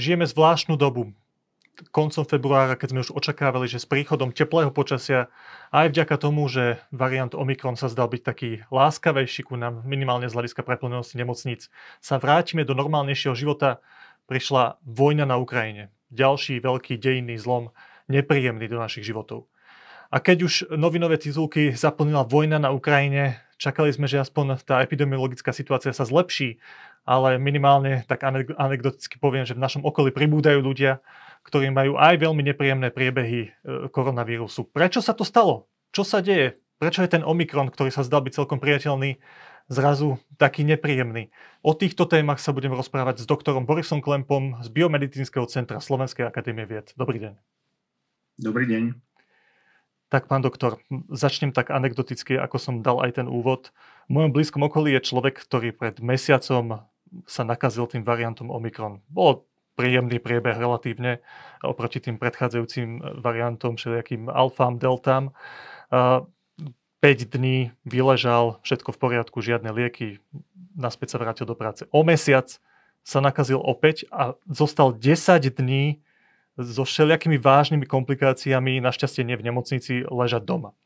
žijeme zvláštnu dobu. Koncom februára, keď sme už očakávali, že s príchodom teplého počasia, aj vďaka tomu, že variant Omikron sa zdal byť taký láskavejší ku nám, minimálne z hľadiska preplnenosti nemocníc, sa vrátime do normálnejšieho života, prišla vojna na Ukrajine. Ďalší veľký dejinný zlom, nepríjemný do našich životov. A keď už novinové titulky zaplnila vojna na Ukrajine, čakali sme, že aspoň tá epidemiologická situácia sa zlepší, ale minimálne tak anekdoticky poviem, že v našom okolí pribúdajú ľudia, ktorí majú aj veľmi nepríjemné priebehy e, koronavírusu. Prečo sa to stalo? Čo sa deje? Prečo je ten Omikron, ktorý sa zdal byť celkom priateľný, zrazu taký nepríjemný? O týchto témach sa budem rozprávať s doktorom Borisom Klempom z Biomedicínskeho centra Slovenskej akadémie vied. Dobrý deň. Dobrý deň. Tak pán doktor, začnem tak anekdoticky, ako som dal aj ten úvod. V mojom blízkom okolí je človek, ktorý pred mesiacom sa nakazil tým variantom Omikron. Bolo príjemný priebeh relatívne oproti tým predchádzajúcim variantom, všelijakým alfám, deltám. 5 dní vyležal, všetko v poriadku, žiadne lieky, naspäť sa vrátil do práce. O mesiac sa nakazil opäť a zostal 10 dní so všelijakými vážnymi komplikáciami, našťastie nie v nemocnici, ležať doma.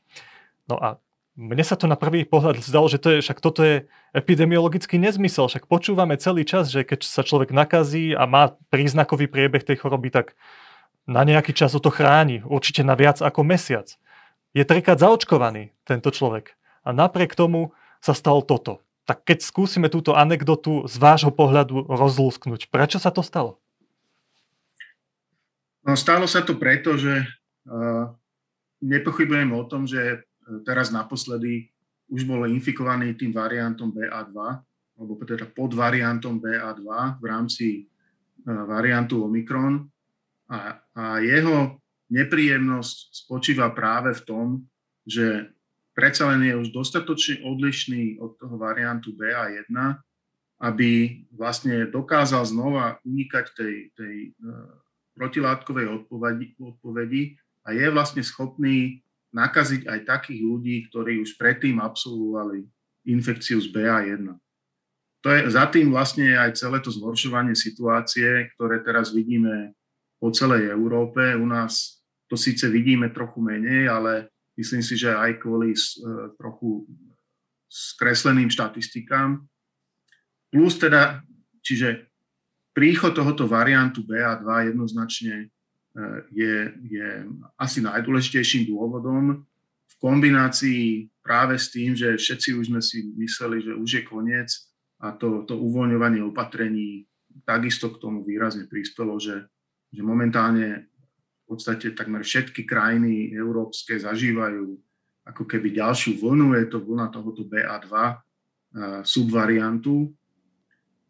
No a mne sa to na prvý pohľad zdalo, že to je, však toto je epidemiologický nezmysel. Však počúvame celý čas, že keď sa človek nakazí a má príznakový priebeh tej choroby, tak na nejaký čas o to chráni. Určite na viac ako mesiac. Je trikrát zaočkovaný tento človek. A napriek tomu sa stalo toto. Tak keď skúsime túto anekdotu z vášho pohľadu rozlúsknuť, prečo sa to stalo? No, stalo sa to preto, že uh, nepochybujem o tom, že teraz naposledy už bol infikovaný tým variantom BA2, alebo teda pod variantom BA2 v rámci uh, variantu Omikron. A, a jeho nepríjemnosť spočíva práve v tom, že predsa len je už dostatočne odlišný od toho variantu BA1, aby vlastne dokázal znova unikať tej, tej protilátkovej odpovedi, odpovedi a je vlastne schopný nakaziť aj takých ľudí, ktorí už predtým absolvovali infekciu z BA1. To je, za tým vlastne aj celé to zhoršovanie situácie, ktoré teraz vidíme po celej Európe. U nás to síce vidíme trochu menej, ale myslím si, že aj kvôli uh, trochu skresleným štatistikám. Plus teda, čiže príchod tohoto variantu BA2 jednoznačne e, je, je asi najdôležitejším dôvodom v kombinácii práve s tým, že všetci už sme si mysleli, že už je koniec a to, to uvoľňovanie opatrení takisto k tomu výrazne prispelo, že, že momentálne v podstate takmer všetky krajiny európske zažívajú ako keby ďalšiu vlnu, je to vlna tohoto BA2 uh, e, subvariantu,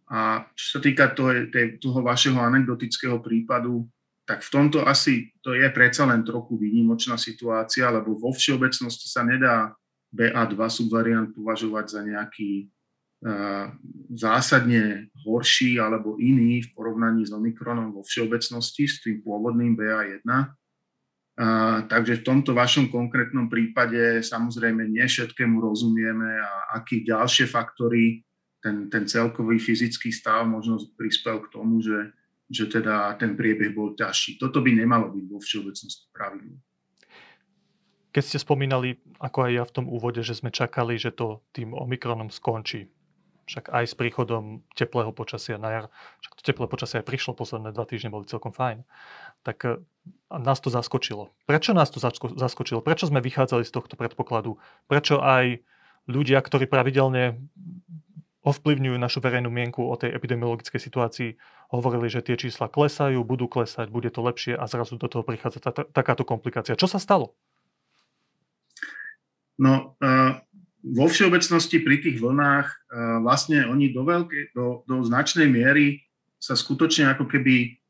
a čo sa týka toho, toho vašeho anekdotického prípadu, tak v tomto asi to je predsa len trochu výnimočná situácia, lebo vo všeobecnosti sa nedá BA2 subvariant považovať za nejaký uh, zásadne horší alebo iný v porovnaní s Omikronom vo všeobecnosti, s tým pôvodným BA1. Uh, takže v tomto vašom konkrétnom prípade samozrejme nie všetkému rozumieme a aké ďalšie faktory ten, ten celkový fyzický stav možno prispel k tomu, že, že teda ten priebeh bol ťažší. Toto by nemalo byť vo všeobecnosti pravidlo. Keď ste spomínali, ako aj ja v tom úvode, že sme čakali, že to tým Omikronom skončí, však aj s príchodom teplého počasia na jar, však to teplé počasie aj prišlo, posledné dva týždne boli celkom fajn, tak eh, nás to zaskočilo. Prečo nás to zaskočilo? Prečo sme vychádzali z tohto predpokladu? Prečo aj ľudia, ktorí pravidelne ovplyvňujú našu verejnú mienku o tej epidemiologickej situácii. Hovorili, že tie čísla klesajú, budú klesať, bude to lepšie a zrazu do toho prichádza tá, takáto komplikácia. Čo sa stalo? No, uh, vo všeobecnosti pri tých vlnách uh, vlastne oni do, veľké, do, do značnej miery sa skutočne ako keby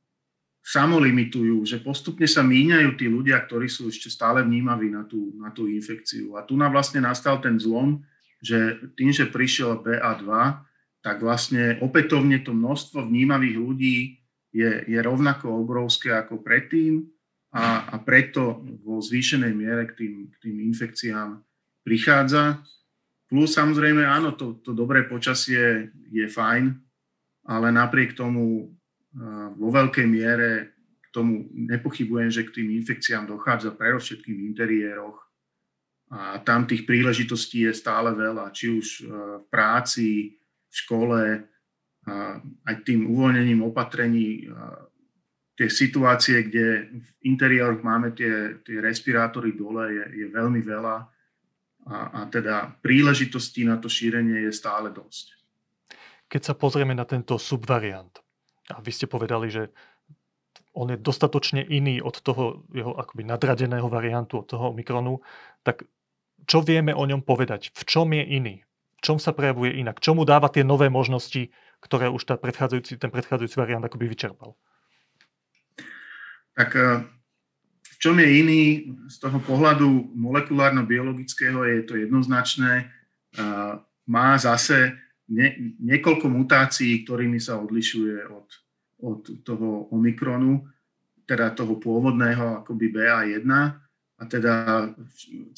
samolimitujú, že postupne sa míňajú tí ľudia, ktorí sú ešte stále vnímaví na tú, na tú infekciu. A tu nám vlastne nastal ten zlom, že tým, že prišiel BA2, tak vlastne opätovne to množstvo vnímavých ľudí je, je rovnako obrovské ako predtým a, a preto vo zvýšenej miere k tým, k tým infekciám prichádza. Plus samozrejme, áno, to, to dobré počasie je fajn, ale napriek tomu vo veľkej miere k tomu nepochybujem, že k tým infekciám dochádza predovšetkým v interiéroch a tam tých príležitostí je stále veľa, či už v práci, v škole, aj tým uvoľnením opatrení, tie situácie, kde v interiéroch máme tie, tie respirátory dole, je, je veľmi veľa a, a teda príležitostí na to šírenie je stále dosť. Keď sa pozrieme na tento subvariant, a vy ste povedali, že on je dostatočne iný od toho jeho akoby nadradeného variantu, od toho Omikronu, tak čo vieme o ňom povedať? V čom je iný? V čom sa prejavuje inak? Čomu dáva tie nové možnosti, ktoré už tá predchádzajúci, ten predchádzajúci variant akoby vyčerpal? Tak eh, v čom je iný z toho pohľadu molekulárno-biologického je to jednoznačné. Eh, má zase nie, niekoľko mutácií, ktorými sa odlišuje od, od toho Omikronu, teda toho pôvodného akoby BA1 a teda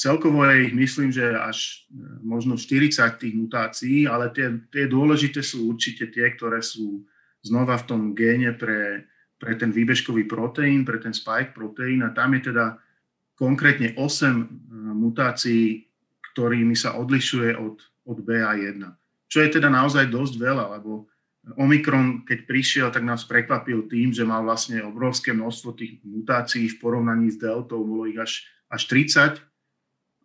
celkovo je ich myslím, že až e, možno 40 tých mutácií, ale tie, tie dôležité sú určite tie, ktoré sú znova v tom géne pre, pre ten výbežkový proteín, pre ten spike proteín a tam je teda konkrétne 8 e, mutácií, ktorými sa odlišuje od, od BA1. Čo je teda naozaj dosť veľa, lebo Omikron, keď prišiel, tak nás prekvapil tým, že mal vlastne obrovské množstvo tých mutácií v porovnaní s deltou, bolo ich až, až 30,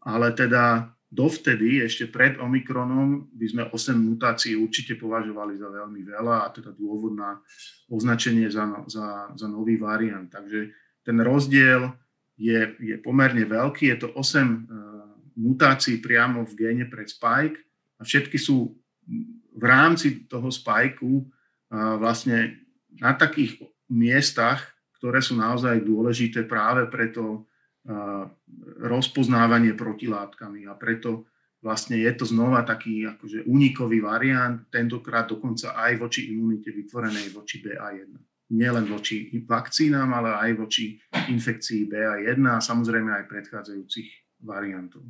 ale teda dovtedy, ešte pred Omikronom, by sme 8 mutácií určite považovali za veľmi veľa a teda dôvod na označenie za, no, za, za nový variant. Takže ten rozdiel je, je pomerne veľký, je to 8 uh, e, mutácií priamo v géne pre spike a všetky sú v rámci toho spajku vlastne na takých miestach, ktoré sú naozaj dôležité práve pre to rozpoznávanie protilátkami a preto vlastne je to znova taký akože unikový variant, tentokrát dokonca aj voči imunite vytvorenej voči BA1. Nielen voči vakcínám, ale aj voči infekcii BA1 a samozrejme aj predchádzajúcich variantov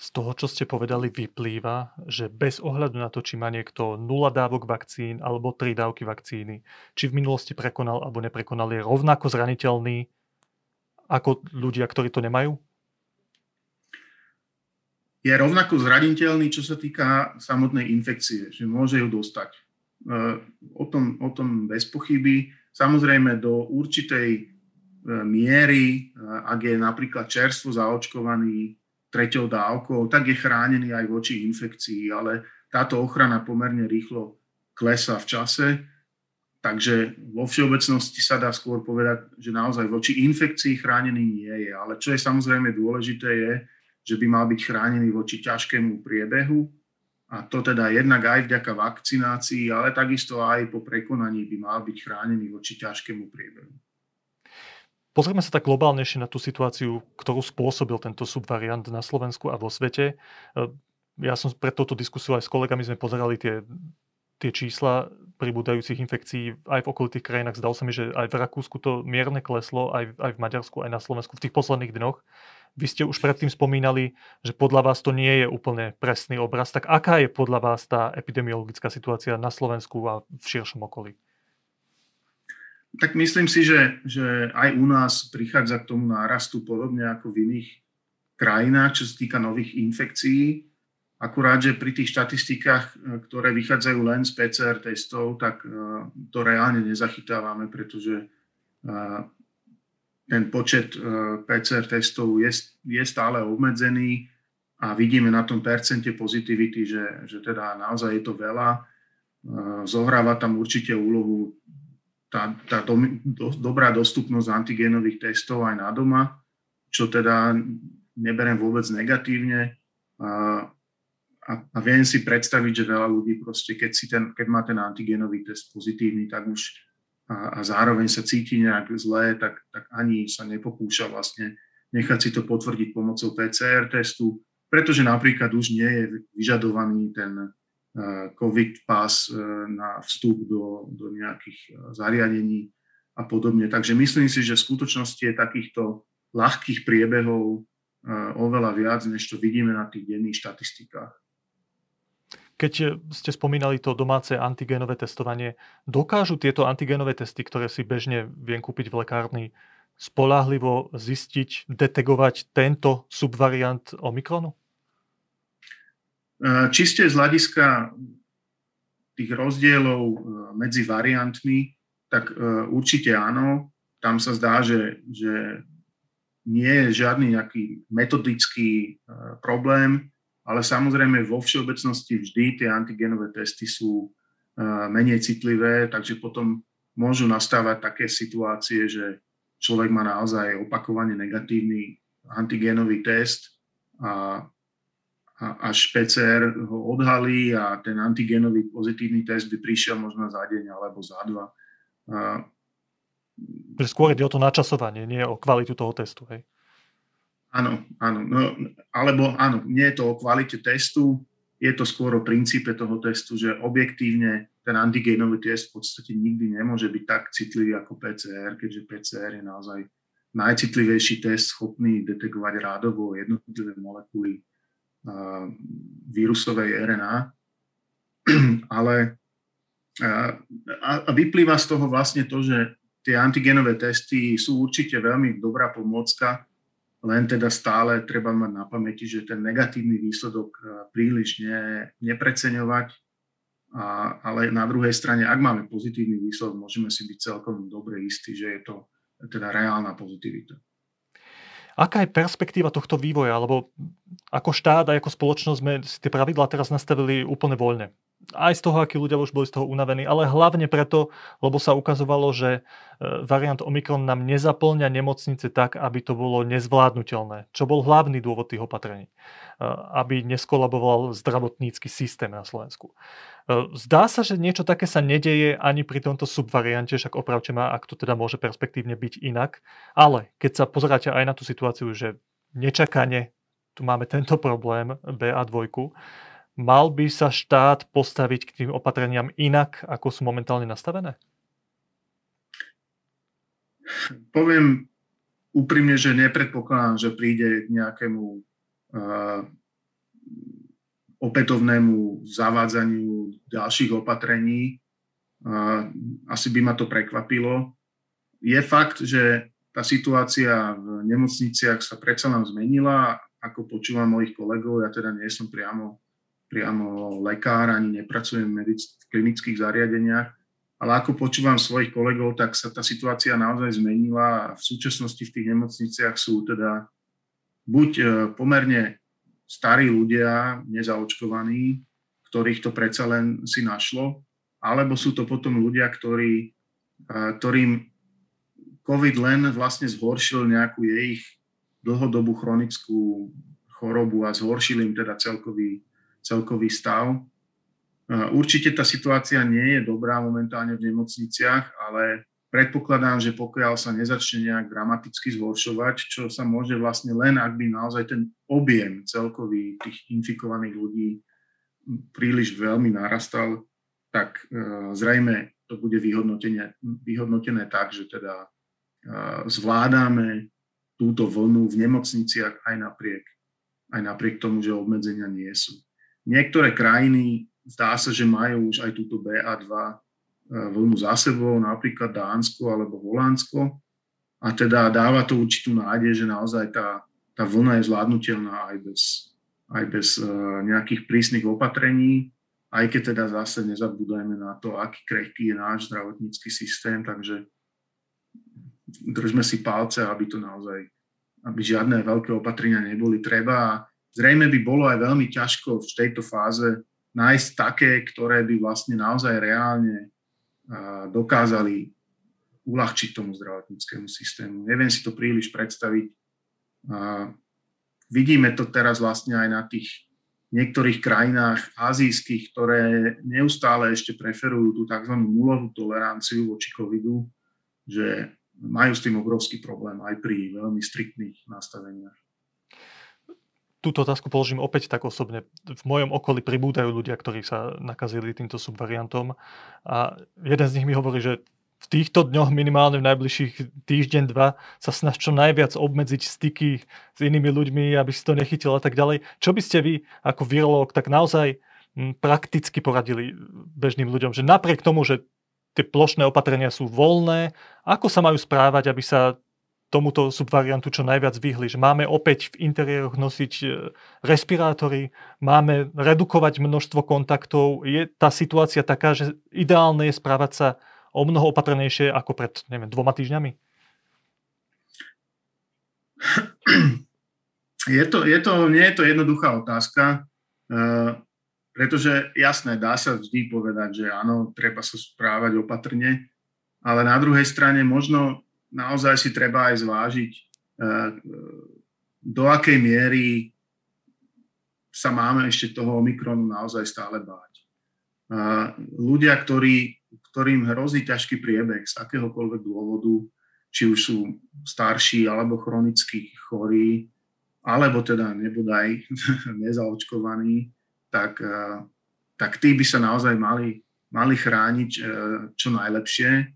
z toho, čo ste povedali, vyplýva, že bez ohľadu na to, či má niekto 0 dávok vakcín alebo 3 dávky vakcíny, či v minulosti prekonal alebo neprekonal, je rovnako zraniteľný ako ľudia, ktorí to nemajú? Je rovnako zraniteľný, čo sa týka samotnej infekcie, že môže ju dostať. E, o tom, o tom bez pochyby. Samozrejme do určitej e, miery, e, ak je napríklad čerstvo zaočkovaný, treťou dávkou, tak je chránený aj voči infekcii, ale táto ochrana pomerne rýchlo klesá v čase, takže vo všeobecnosti sa dá skôr povedať, že naozaj voči infekcii chránený nie je. Ale čo je samozrejme dôležité je, že by mal byť chránený voči ťažkému priebehu, a to teda jednak aj vďaka vakcinácii, ale takisto aj po prekonaní by mal byť chránený voči ťažkému priebehu. Pozrieme sa tak globálnejšie na tú situáciu, ktorú spôsobil tento subvariant na Slovensku a vo svete. E, ja som pred touto diskusiou aj s kolegami sme pozerali tie, tie čísla pribúdajúcich infekcií aj v okolitých krajinách. Zdalo sa mi, že aj v Rakúsku to mierne kleslo, aj, aj v Maďarsku, aj na Slovensku v tých posledných dňoch. Vy ste už predtým spomínali, že podľa vás to nie je úplne presný obraz. Tak aká je podľa vás tá epidemiologická situácia na Slovensku a v širšom okolí? Tak myslím si, že, že aj u nás prichádza k tomu nárastu podobne ako v iných krajinách, čo sa týka nových infekcií. Akurát, že pri tých štatistikách, e, ktoré vychádzajú len z PCR testov, tak e, to reálne nezachytávame, pretože e, ten počet PCR testov je, je stále obmedzený a vidíme na tom percente pozitivity, že, že teda naozaj je to veľa. Zohráva tam určite úlohu tá, tá do, do, dobrá dostupnosť antigénových testov aj na doma, čo teda neberiem vôbec negatívne. A, a, a viem si predstaviť, že veľa ľudí proste, keď, si ten, keď má ten antigénový test pozitívny, tak už a, a zároveň sa cíti nejak zlé, tak, tak ani sa nepokúša vlastne nechať si to potvrdiť pomocou PCR testu, pretože napríklad už nie je vyžadovaný ten COVID pas e, na vstup do, do nejakých e, zariadení a podobne. Takže myslím si, že v skutočnosti je takýchto ľahkých priebehov e, oveľa viac, než to vidíme na tých denných štatistikách. Keď ste spomínali to domáce antigénové testovanie, dokážu tieto antigénové testy, ktoré si bežne viem kúpiť v lekárni, spolahlivo zistiť, detegovať tento subvariant Omikronu? Čiste z hľadiska tých rozdielov medzi variantmi, tak určite áno. Tam sa zdá, že, že nie je žiadny nejaký metodický problém ale samozrejme vo všeobecnosti vždy tie antigenové testy sú menej citlivé, takže potom môžu nastávať také situácie, že človek má naozaj opakovane negatívny antigenový test a, a až PCR ho odhalí a ten antigenový pozitívny test by prišiel možno za deň alebo za dva. A, Skôr ide o to načasovanie, nie o kvalitu toho testu. Hej? Áno, áno. No, alebo áno, nie je to o kvalite testu, je to skôr o princípe toho testu, že objektívne ten antigénový test v podstate nikdy nemôže byť tak citlivý ako PCR, keďže PCR je naozaj najcitlivejší test schopný detekovať rádovo jednotlivé molekuly vírusovej RNA. Ale a vyplýva z toho vlastne to, že tie antigenové testy sú určite veľmi dobrá pomôcka, len teda stále treba mať na pamäti, že ten negatívny výsledok eh, príliš ne, nepreceňovať, a, ale na druhej strane, ak máme pozitívny výsledok, môžeme si byť celkom dobre istí, že je to teda reálna pozitivita. Aká je perspektíva tohto vývoja? Lebo ako štát a ako spoločnosť sme si tie pravidlá teraz nastavili úplne voľne aj z toho, akí ľudia už boli z toho unavení, ale hlavne preto, lebo sa ukazovalo, že e, variant Omikron nám nezaplňa nemocnice tak, aby to bolo nezvládnutelné, čo bol hlavný dôvod tých opatrení, e, aby neskolaboval zdravotnícky systém na Slovensku. E, zdá sa, že niečo také sa nedeje ani pri tomto subvariante, však opravte ma, ak to teda môže perspektívne byť inak, ale keď sa pozeráte aj na tú situáciu, že nečakane tu máme tento problém BA2, mal by sa štát postaviť k tým opatreniam inak, ako sú momentálne nastavené? Poviem úprimne, že nepredpokladám, že príde k nejakému uh, opätovnému zavádzaniu ďalších opatrení. Uh, asi by ma to prekvapilo. Je fakt, že tá situácia v nemocniciach sa predsa nám zmenila. Ako počúvam mojich kolegov, ja teda nie som priamo priamo lekár, ani nepracujem v klinických zariadeniach, ale ako počúvam svojich kolegov, tak sa tá situácia naozaj zmenila a v súčasnosti v tých nemocniciach sú teda buď e, pomerne starí ľudia, nezaočkovaní, ktorých to predsa len si našlo, alebo sú to potom ľudia, ktorí, e, ktorým COVID len vlastne zhoršil nejakú ich dlhodobú chronickú chorobu a zhoršil im teda celkový celkový stav. Určite tá situácia nie je dobrá momentálne v nemocniciach, ale predpokladám, že pokiaľ sa nezačne nejak dramaticky zhoršovať, čo sa môže vlastne len, ak by naozaj ten objem celkový tých infikovaných ľudí príliš veľmi narastal, tak e, zrejme to bude vyhodnotené, vyhodnotené tak, že teda e, zvládame túto vlnu v nemocniciach aj napriek, aj napriek tomu, že obmedzenia nie sú. Niektoré krajiny zdá sa, že majú už aj túto BA2 e, vlnu za sebou, napríklad Dánsko alebo Holandsko. A teda dáva to určitú nádej, že naozaj tá, tá vlna je zvládnutelná aj bez, aj bez uh, nejakých prísnych opatrení, aj keď teda zase nezabúdajme na to, aký krehký je náš zdravotnícky systém, takže držme si palce, aby to naozaj, aby žiadne veľké opatrenia neboli treba zrejme by bolo aj veľmi ťažko v tejto fáze nájsť také, ktoré by vlastne naozaj reálne dokázali uľahčiť tomu zdravotníckému systému. Neviem si to príliš predstaviť. Vidíme to teraz vlastne aj na tých niektorých krajinách azijských, ktoré neustále ešte preferujú tú tzv. nulovú toleranciu voči covidu, že majú s tým obrovský problém aj pri veľmi striktných nastaveniach túto otázku položím opäť tak osobne. V mojom okolí pribúdajú ľudia, ktorí sa nakazili týmto subvariantom a jeden z nich mi hovorí, že v týchto dňoch minimálne v najbližších týždeň, dva sa snaž čo najviac obmedziť styky s inými ľuďmi, aby si to nechytil a tak ďalej. Čo by ste vy ako virológ tak naozaj prakticky poradili bežným ľuďom, že napriek tomu, že tie plošné opatrenia sú voľné, ako sa majú správať, aby sa tomuto subvariantu čo najviac vyhli. Že máme opäť v interiéroch nosiť e, respirátory, máme redukovať množstvo kontaktov. Je tá situácia taká, že ideálne je správať sa o mnoho opatrnejšie ako pred, neviem, dvoma týždňami? Je to, je to, nie je to jednoduchá otázka, uh, pretože jasné, dá sa vždy povedať, že áno, treba sa správať opatrne, ale na druhej strane možno naozaj si treba aj zvážiť, uh, do akej miery sa máme ešte toho Omikronu naozaj stále báť. Uh, ľudia, ktorí, ktorým hrozí ťažký priebeh z akéhokoľvek dôvodu, či už sú starší alebo chronicky chorí, alebo teda nebodaj nezaočkovaní, tak, eh, tak tí by sa naozaj mali, mali chrániť eh, čo najlepšie, eh,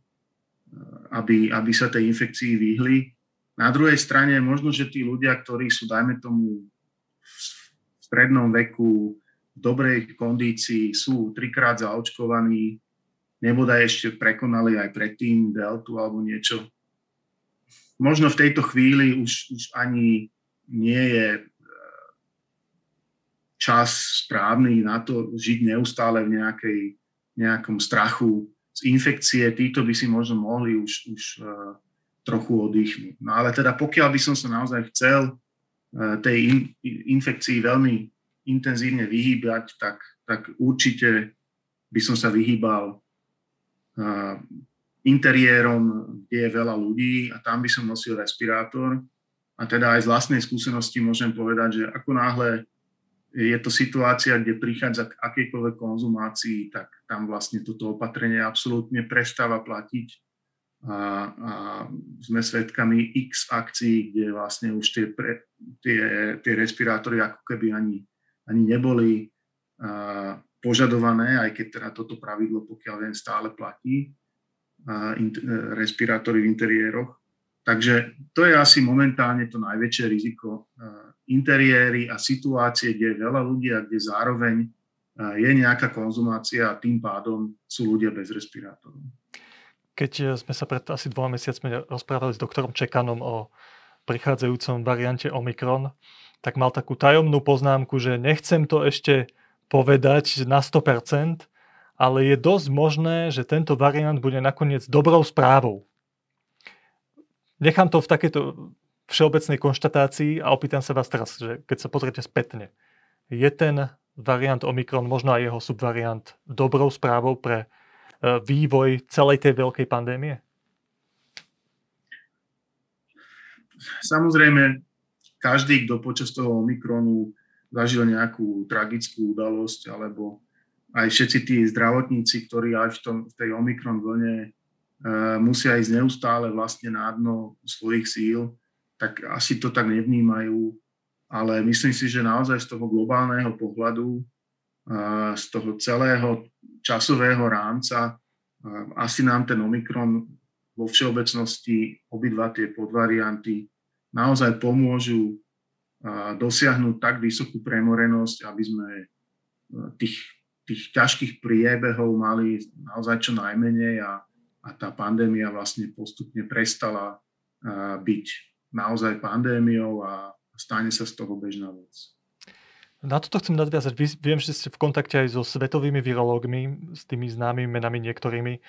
aby, aby sa tej infekcii vyhli. Na druhej strane možno, že tí ľudia, ktorí sú, dajme tomu, v strednom veku, v dobrej kondícii, sú trikrát zaočkovaní, nebodaj ešte prekonali aj predtým deltu alebo niečo. Možno v tejto chvíli už, už ani nie je e, čas správny na to žiť neustále v nejakej, nejakom strachu z infekcie. Títo by si možno mohli už, už uh, trochu oddychnúť. No ale teda pokiaľ by som sa naozaj chcel uh, tej in, infekcii veľmi intenzívne vyhýbať, tak, tak určite by som sa vyhýbal uh, interiérom, kde je veľa ľudí a tam by som nosil respirátor a teda aj z vlastnej skúsenosti môžem povedať, že ako náhle je to situácia, kde prichádza k akejkoľvek konzumácii, tak tam vlastne toto opatrenie absolútne prestáva platiť. A, a sme svedkami x akcií, kde vlastne už tie, pre, tie, tie respirátory ako keby ani, ani neboli a, požadované, aj keď teda toto pravidlo, pokiaľ viem, stále platí, a, in, respirátory v interiéroch. Takže to je asi momentálne to najväčšie riziko. Eh, interiéry a situácie, kde je veľa ľudí a kde zároveň je nejaká konzumácia a tým pádom sú ľudia bez respirátorov. Keď eh, sme sa pred asi dvoma mesiacmi rozprávali s doktorom Čekanom o prichádzajúcom variante Omikron, tak mal takú tajomnú poznámku, že nechcem to ešte povedať na 100%, ale je dosť možné, že tento variant bude nakoniec dobrou správou nechám to v takejto všeobecnej konštatácii a opýtam sa vás teraz, že keď sa pozriete spätne, je ten variant Omikron, možno aj jeho subvariant, dobrou správou pre e, vývoj celej tej veľkej pandémie? Samozrejme, každý, kto počas toho Omikronu zažil nejakú tragickú udalosť, alebo aj všetci tí zdravotníci, ktorí aj v, tom, v tej Omikron vlne musia ísť neustále vlastne na dno svojich síl, tak asi to tak nevnímajú. Ale myslím si, že naozaj z toho globálneho pohľadu, z toho celého časového rámca, asi nám ten Omikron vo všeobecnosti obidva tie podvarianty naozaj pomôžu dosiahnuť tak vysokú premorenosť, aby sme tých, tých ťažkých priebehov mali naozaj čo najmenej a, a tá pandémia vlastne postupne prestala byť naozaj pandémiou a stane sa z toho bežná vec. Na toto chcem nadviazať. Viem, že ste v kontakte aj so svetovými virológmi, s tými známymi menami niektorými,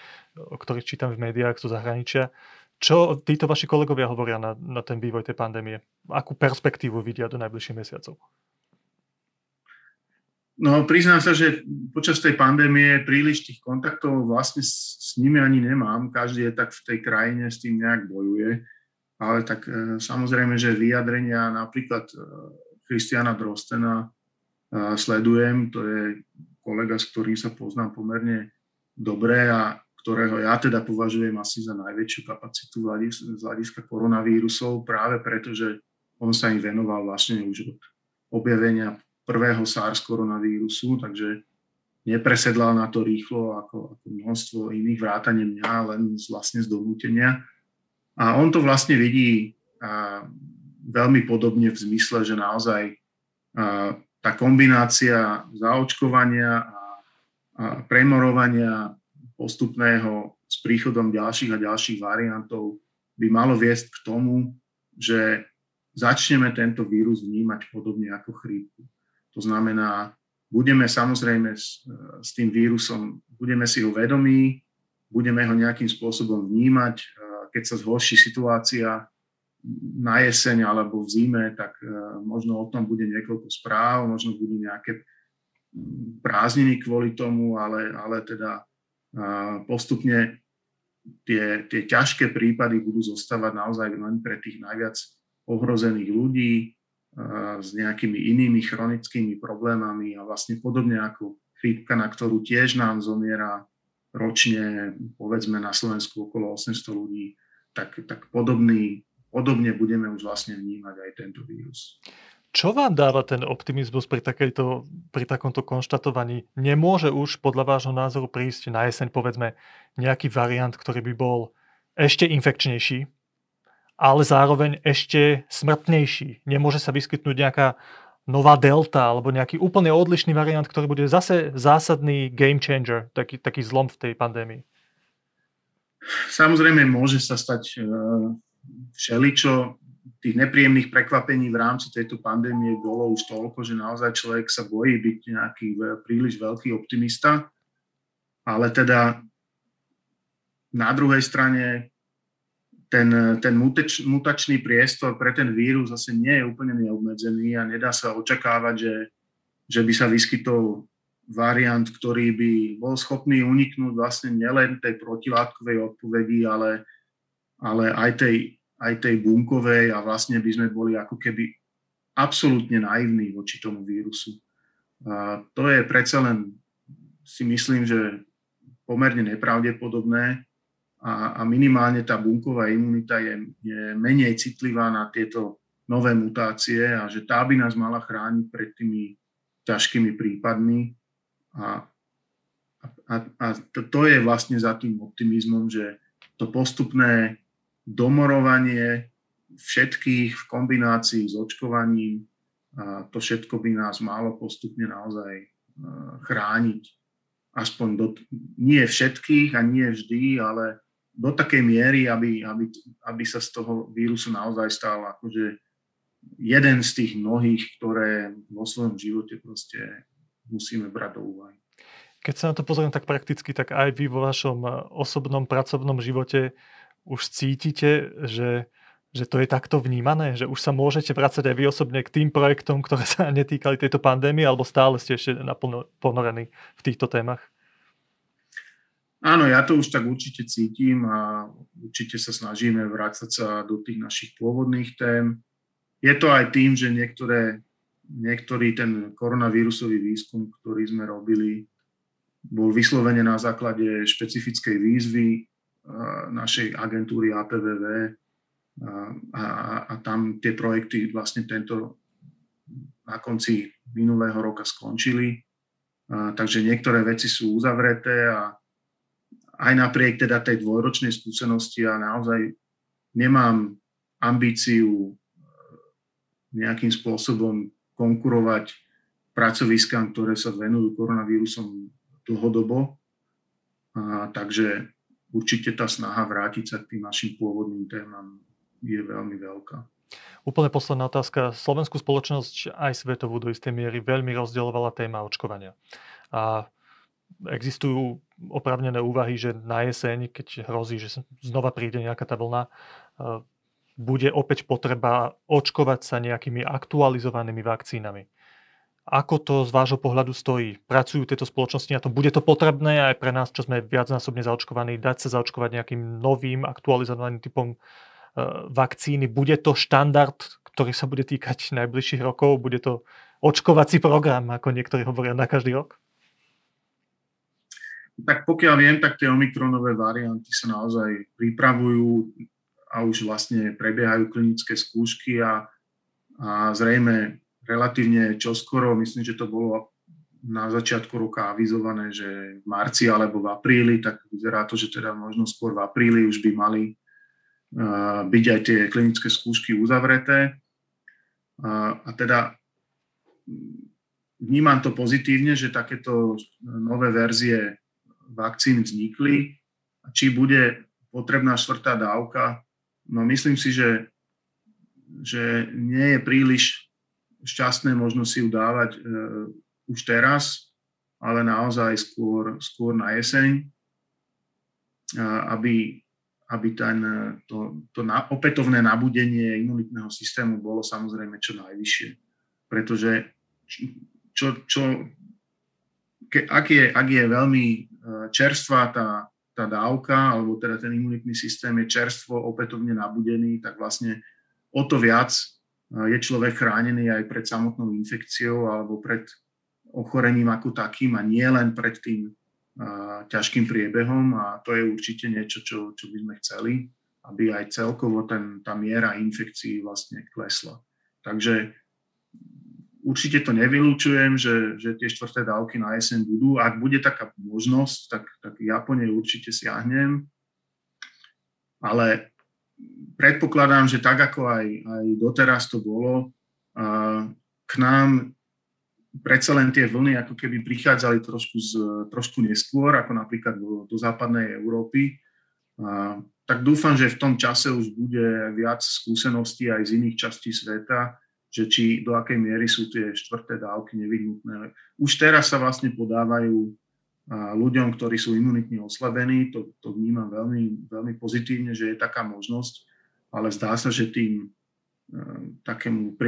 o ktorých čítam v médiách zo zahraničia. Čo títo vaši kolegovia hovoria na, na ten vývoj tej pandémie? Akú perspektívu vidia do najbližších mesiacov? No, priznám sa, že počas tej pandémie príliš tých kontaktov vlastne s, s nimi ani nemám. Každý je tak v tej krajine, s tým nejak bojuje. Ale tak e, samozrejme, že vyjadrenia napríklad e, Christiana Drostena e, sledujem. To je kolega, s ktorým sa poznám pomerne dobre a ktorého ja teda považujem asi za najväčšiu kapacitu z hľadiska koronavírusov, práve preto, že on sa im venoval vlastne už od objavenia prvého SARS koronavírusu, takže nepresedlal na to rýchlo ako, ako množstvo iných vrátane mňa, len z, vlastne z donútenia. A on to vlastne vidí veľmi podobne v zmysle, že naozaj tá kombinácia zaočkovania a premorovania postupného s príchodom ďalších a ďalších variantov by malo viesť k tomu, že začneme tento vírus vnímať podobne ako chrípku. To znamená, budeme samozrejme s, s tým vírusom, budeme si ho vedomí, budeme ho nejakým spôsobom vnímať. Keď sa zhorší situácia, na jeseň alebo v zime, tak e, možno o tom bude niekoľko správ, možno budú nejaké prázdniny kvôli tomu, ale, ale teda postupne tie, tie ťažké prípady budú zostávať naozaj len pre tých najviac ohrozených ľudí s nejakými inými chronickými problémami a vlastne podobne ako chrípka, na ktorú tiež nám zomiera ročne, povedzme na Slovensku okolo 800 ľudí, tak, tak podobný podobne budeme už vlastne vnímať aj tento vírus. Čo vám dáva ten optimizmus pri, takejto, pri takomto konštatovaní? Nemôže už podľa vášho názoru prísť na jeseň, povedzme, nejaký variant, ktorý by bol ešte infekčnejší, ale zároveň ešte smrtnejší. Nemôže sa vyskytnúť nejaká nová delta alebo nejaký úplne odlišný variant, ktorý bude zase zásadný game changer, taký, taký zlom v tej pandémii? Samozrejme, môže sa stať všeličo tých nepríjemných prekvapení v rámci tejto pandémie bolo už toľko, že naozaj človek sa bojí byť nejaký príliš veľký optimista. Ale teda na druhej strane ten, ten muteč, mutačný priestor pre ten vírus zase nie je úplne neobmedzený a nedá sa očakávať, že, že by sa vyskytol variant, ktorý by bol schopný uniknúť vlastne nielen tej protilátkovej odpovedi, ale ale aj tej, aj tej bunkovej a vlastne by sme boli ako keby absolútne naivní voči tomu vírusu. A to je predsa len, si myslím, že pomerne nepravdepodobné a, a minimálne tá bunková imunita je, je menej citlivá na tieto nové mutácie a že tá by nás mala chrániť pred tými ťažkými prípadmi. A, a, a to, to je vlastne za tým optimizmom, že to postupné domorovanie všetkých v kombinácii s očkovaním. A to všetko by nás malo postupne naozaj chrániť. Aspoň do, nie všetkých a nie vždy, ale do takej miery, aby, aby, aby sa z toho vírusu naozaj stal akože jeden z tých mnohých, ktoré vo svojom živote proste musíme brať do úvahy. Keď sa na to pozriem tak prakticky, tak aj vy vo vašom osobnom pracovnom živote už cítite, že, že to je takto vnímané? Že už sa môžete vrácať aj vy osobne k tým projektom, ktoré sa netýkali tejto pandémie, alebo stále ste ešte naplno ponorení v týchto témach? Áno, ja to už tak určite cítim a určite sa snažíme vrácať sa do tých našich pôvodných tém. Je to aj tým, že niektoré, niektorý ten koronavírusový výskum, ktorý sme robili, bol vyslovene na základe špecifickej výzvy našej agentúry APVV a, a, a tam tie projekty vlastne tento na konci minulého roka skončili. A, takže niektoré veci sú uzavreté a aj napriek teda tej dvojročnej skúsenosti ja naozaj nemám ambíciu nejakým spôsobom konkurovať pracoviskám, ktoré sa venujú koronavírusom dlhodobo. A, takže určite tá snaha vrátiť sa k tým našim pôvodným témam je veľmi veľká. Úplne posledná otázka. Slovenskú spoločnosť aj svetovú do istej miery veľmi rozdielovala téma očkovania. A existujú opravnené úvahy, že na jeseň, keď hrozí, že znova príde nejaká tá vlna, bude opäť potreba očkovať sa nejakými aktualizovanými vakcínami. Ako to z vášho pohľadu stojí? Pracujú tieto spoločnosti na tom? Bude to potrebné aj pre nás, čo sme viacnásobne zaočkovaní, dať sa zaočkovať nejakým novým, aktualizovaným typom e, vakcíny? Bude to štandard, ktorý sa bude týkať najbližších rokov? Bude to očkovací program, ako niektorí hovoria, na každý rok? Tak pokiaľ viem, tak tie omikronové varianty sa naozaj pripravujú a už vlastne prebiehajú klinické skúšky a, a zrejme relatívne čoskoro, myslím, že to bolo na začiatku roka avizované, že v marci alebo v apríli, tak vyzerá to, že teda možno skôr v apríli už by mali uh, byť aj tie klinické skúšky uzavreté. Uh, a teda vnímam to pozitívne, že takéto nové verzie vakcín vznikli. Či bude potrebná štvrtá dávka, no myslím si, že, že nie je príliš šťastné možno si ju dávať e, už teraz, ale naozaj skôr, skôr na jeseň, aby, aby ten, to, to na, opätovné nabudenie imunitného systému bolo samozrejme čo najvyššie. Pretože čo, čo, ke, ak, je, ak je veľmi e, čerstvá tá, tá dávka, alebo teda ten imunitný systém je čerstvo opätovne nabudený, tak vlastne o to viac e, je človek chránený aj pred samotnou infekciou alebo pred ochorením ako takým a nie len pred tým uh, ťažkým priebehom a to je určite niečo, čo, čo by sme chceli, aby aj celkovo ten, tá miera infekcií vlastne klesla. Takže určite to nevylučujem, že, že tie štvrté dávky na jeseň budú. Ak bude taká možnosť, tak, tak ja po nej určite siahnem. Ale predpokladám, že tak ako aj, aj doteraz to bolo, k nám predsa len tie vlny ako keby prichádzali trošku, z, trošku neskôr, ako napríklad do, do západnej Európy. A, tak dúfam, že v tom čase už bude viac skúseností aj z iných častí sveta, že či do akej miery sú tie štvrté dávky nevyhnutné. Už teraz sa vlastne podávajú ľuďom, ktorí sú imunitne oslabení, to, to vnímam veľmi, veľmi pozitívne, že je taká možnosť, ale zdá sa, že tým takému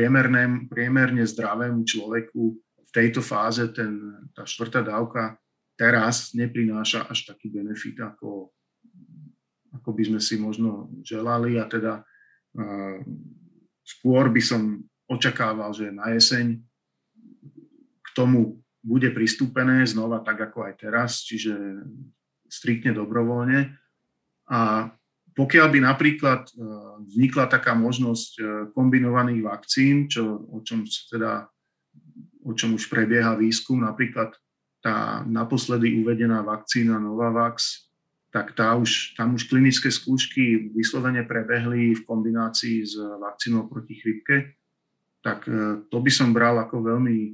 priemerne zdravému človeku v tejto fáze ten, tá štvrtá dávka teraz neprináša až taký benefit, ako, ako by sme si možno želali a teda uh, skôr by som očakával, že na jeseň k tomu bude pristúpené znova tak ako aj teraz, čiže striktne dobrovoľne. A pokiaľ by napríklad e, vznikla taká možnosť e, kombinovaných vakcín, čo, o, čom teda, o čom už prebieha výskum, napríklad tá naposledy uvedená vakcína Novavax, tak tá už, tam už klinické skúšky vyslovene prebehli v kombinácii s vakcínou proti chrypke tak e, to by som bral ako veľmi e,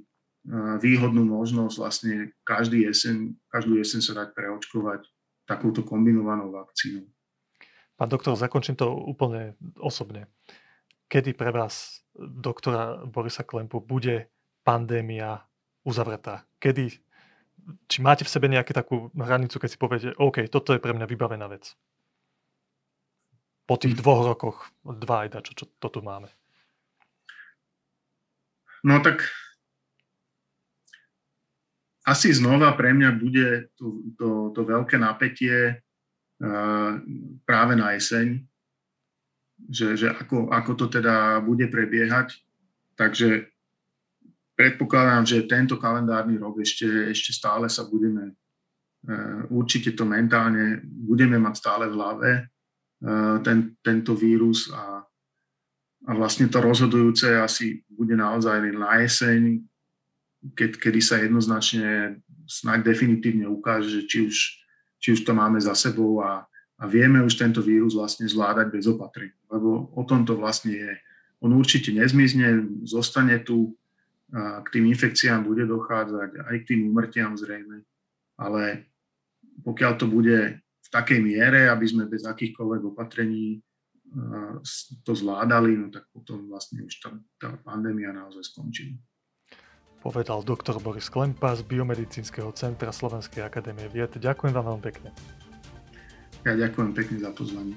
výhodnú možnosť vlastne každý jeseň, každú jeseň sa dať preočkovať takúto kombinovanou vakcínou. Pán doktor, zakončím to úplne osobne. Kedy pre vás, doktora Borisa Klempu, bude pandémia uzavretá? Kedy, či máte v sebe nejakú takú hranicu, keď si poviete, OK, toto je pre mňa vybavená vec? Po tých hm. dvoch rokoch, dva aj čo, čo to tu máme. No tak asi znova pre mňa bude to, to, to veľké napätie uh, práve na jeseň, že, že ako, ako to teda bude prebiehať. Takže predpokladám, že tento kalendárny rok ešte, ešte stále sa budeme, uh, určite to mentálne budeme mať stále v hlave, uh, ten, tento vírus a a vlastne to rozhodujúce asi bude naozaj na jeseň, keď, kedy sa jednoznačne snáď definitívne ukáže, že či už, či už to máme za sebou a, a vieme už tento vírus vlastne zvládať bez opatrení. Lebo o tom to vlastne je. On určite nezmizne, zostane tu, a k tým infekciám bude dochádzať, aj k tým úmrtiam zrejme. Ale pokiaľ to bude v takej miere, aby sme bez akýchkoľvek opatrení to zvládali, no tak potom vlastne už tá, tá pandémia naozaj skončila. Povedal doktor Boris Klempa z Biomedicínskeho centra Slovenskej akadémie vied. Ďakujem vám veľmi pekne. Ja ďakujem pekne za pozvanie.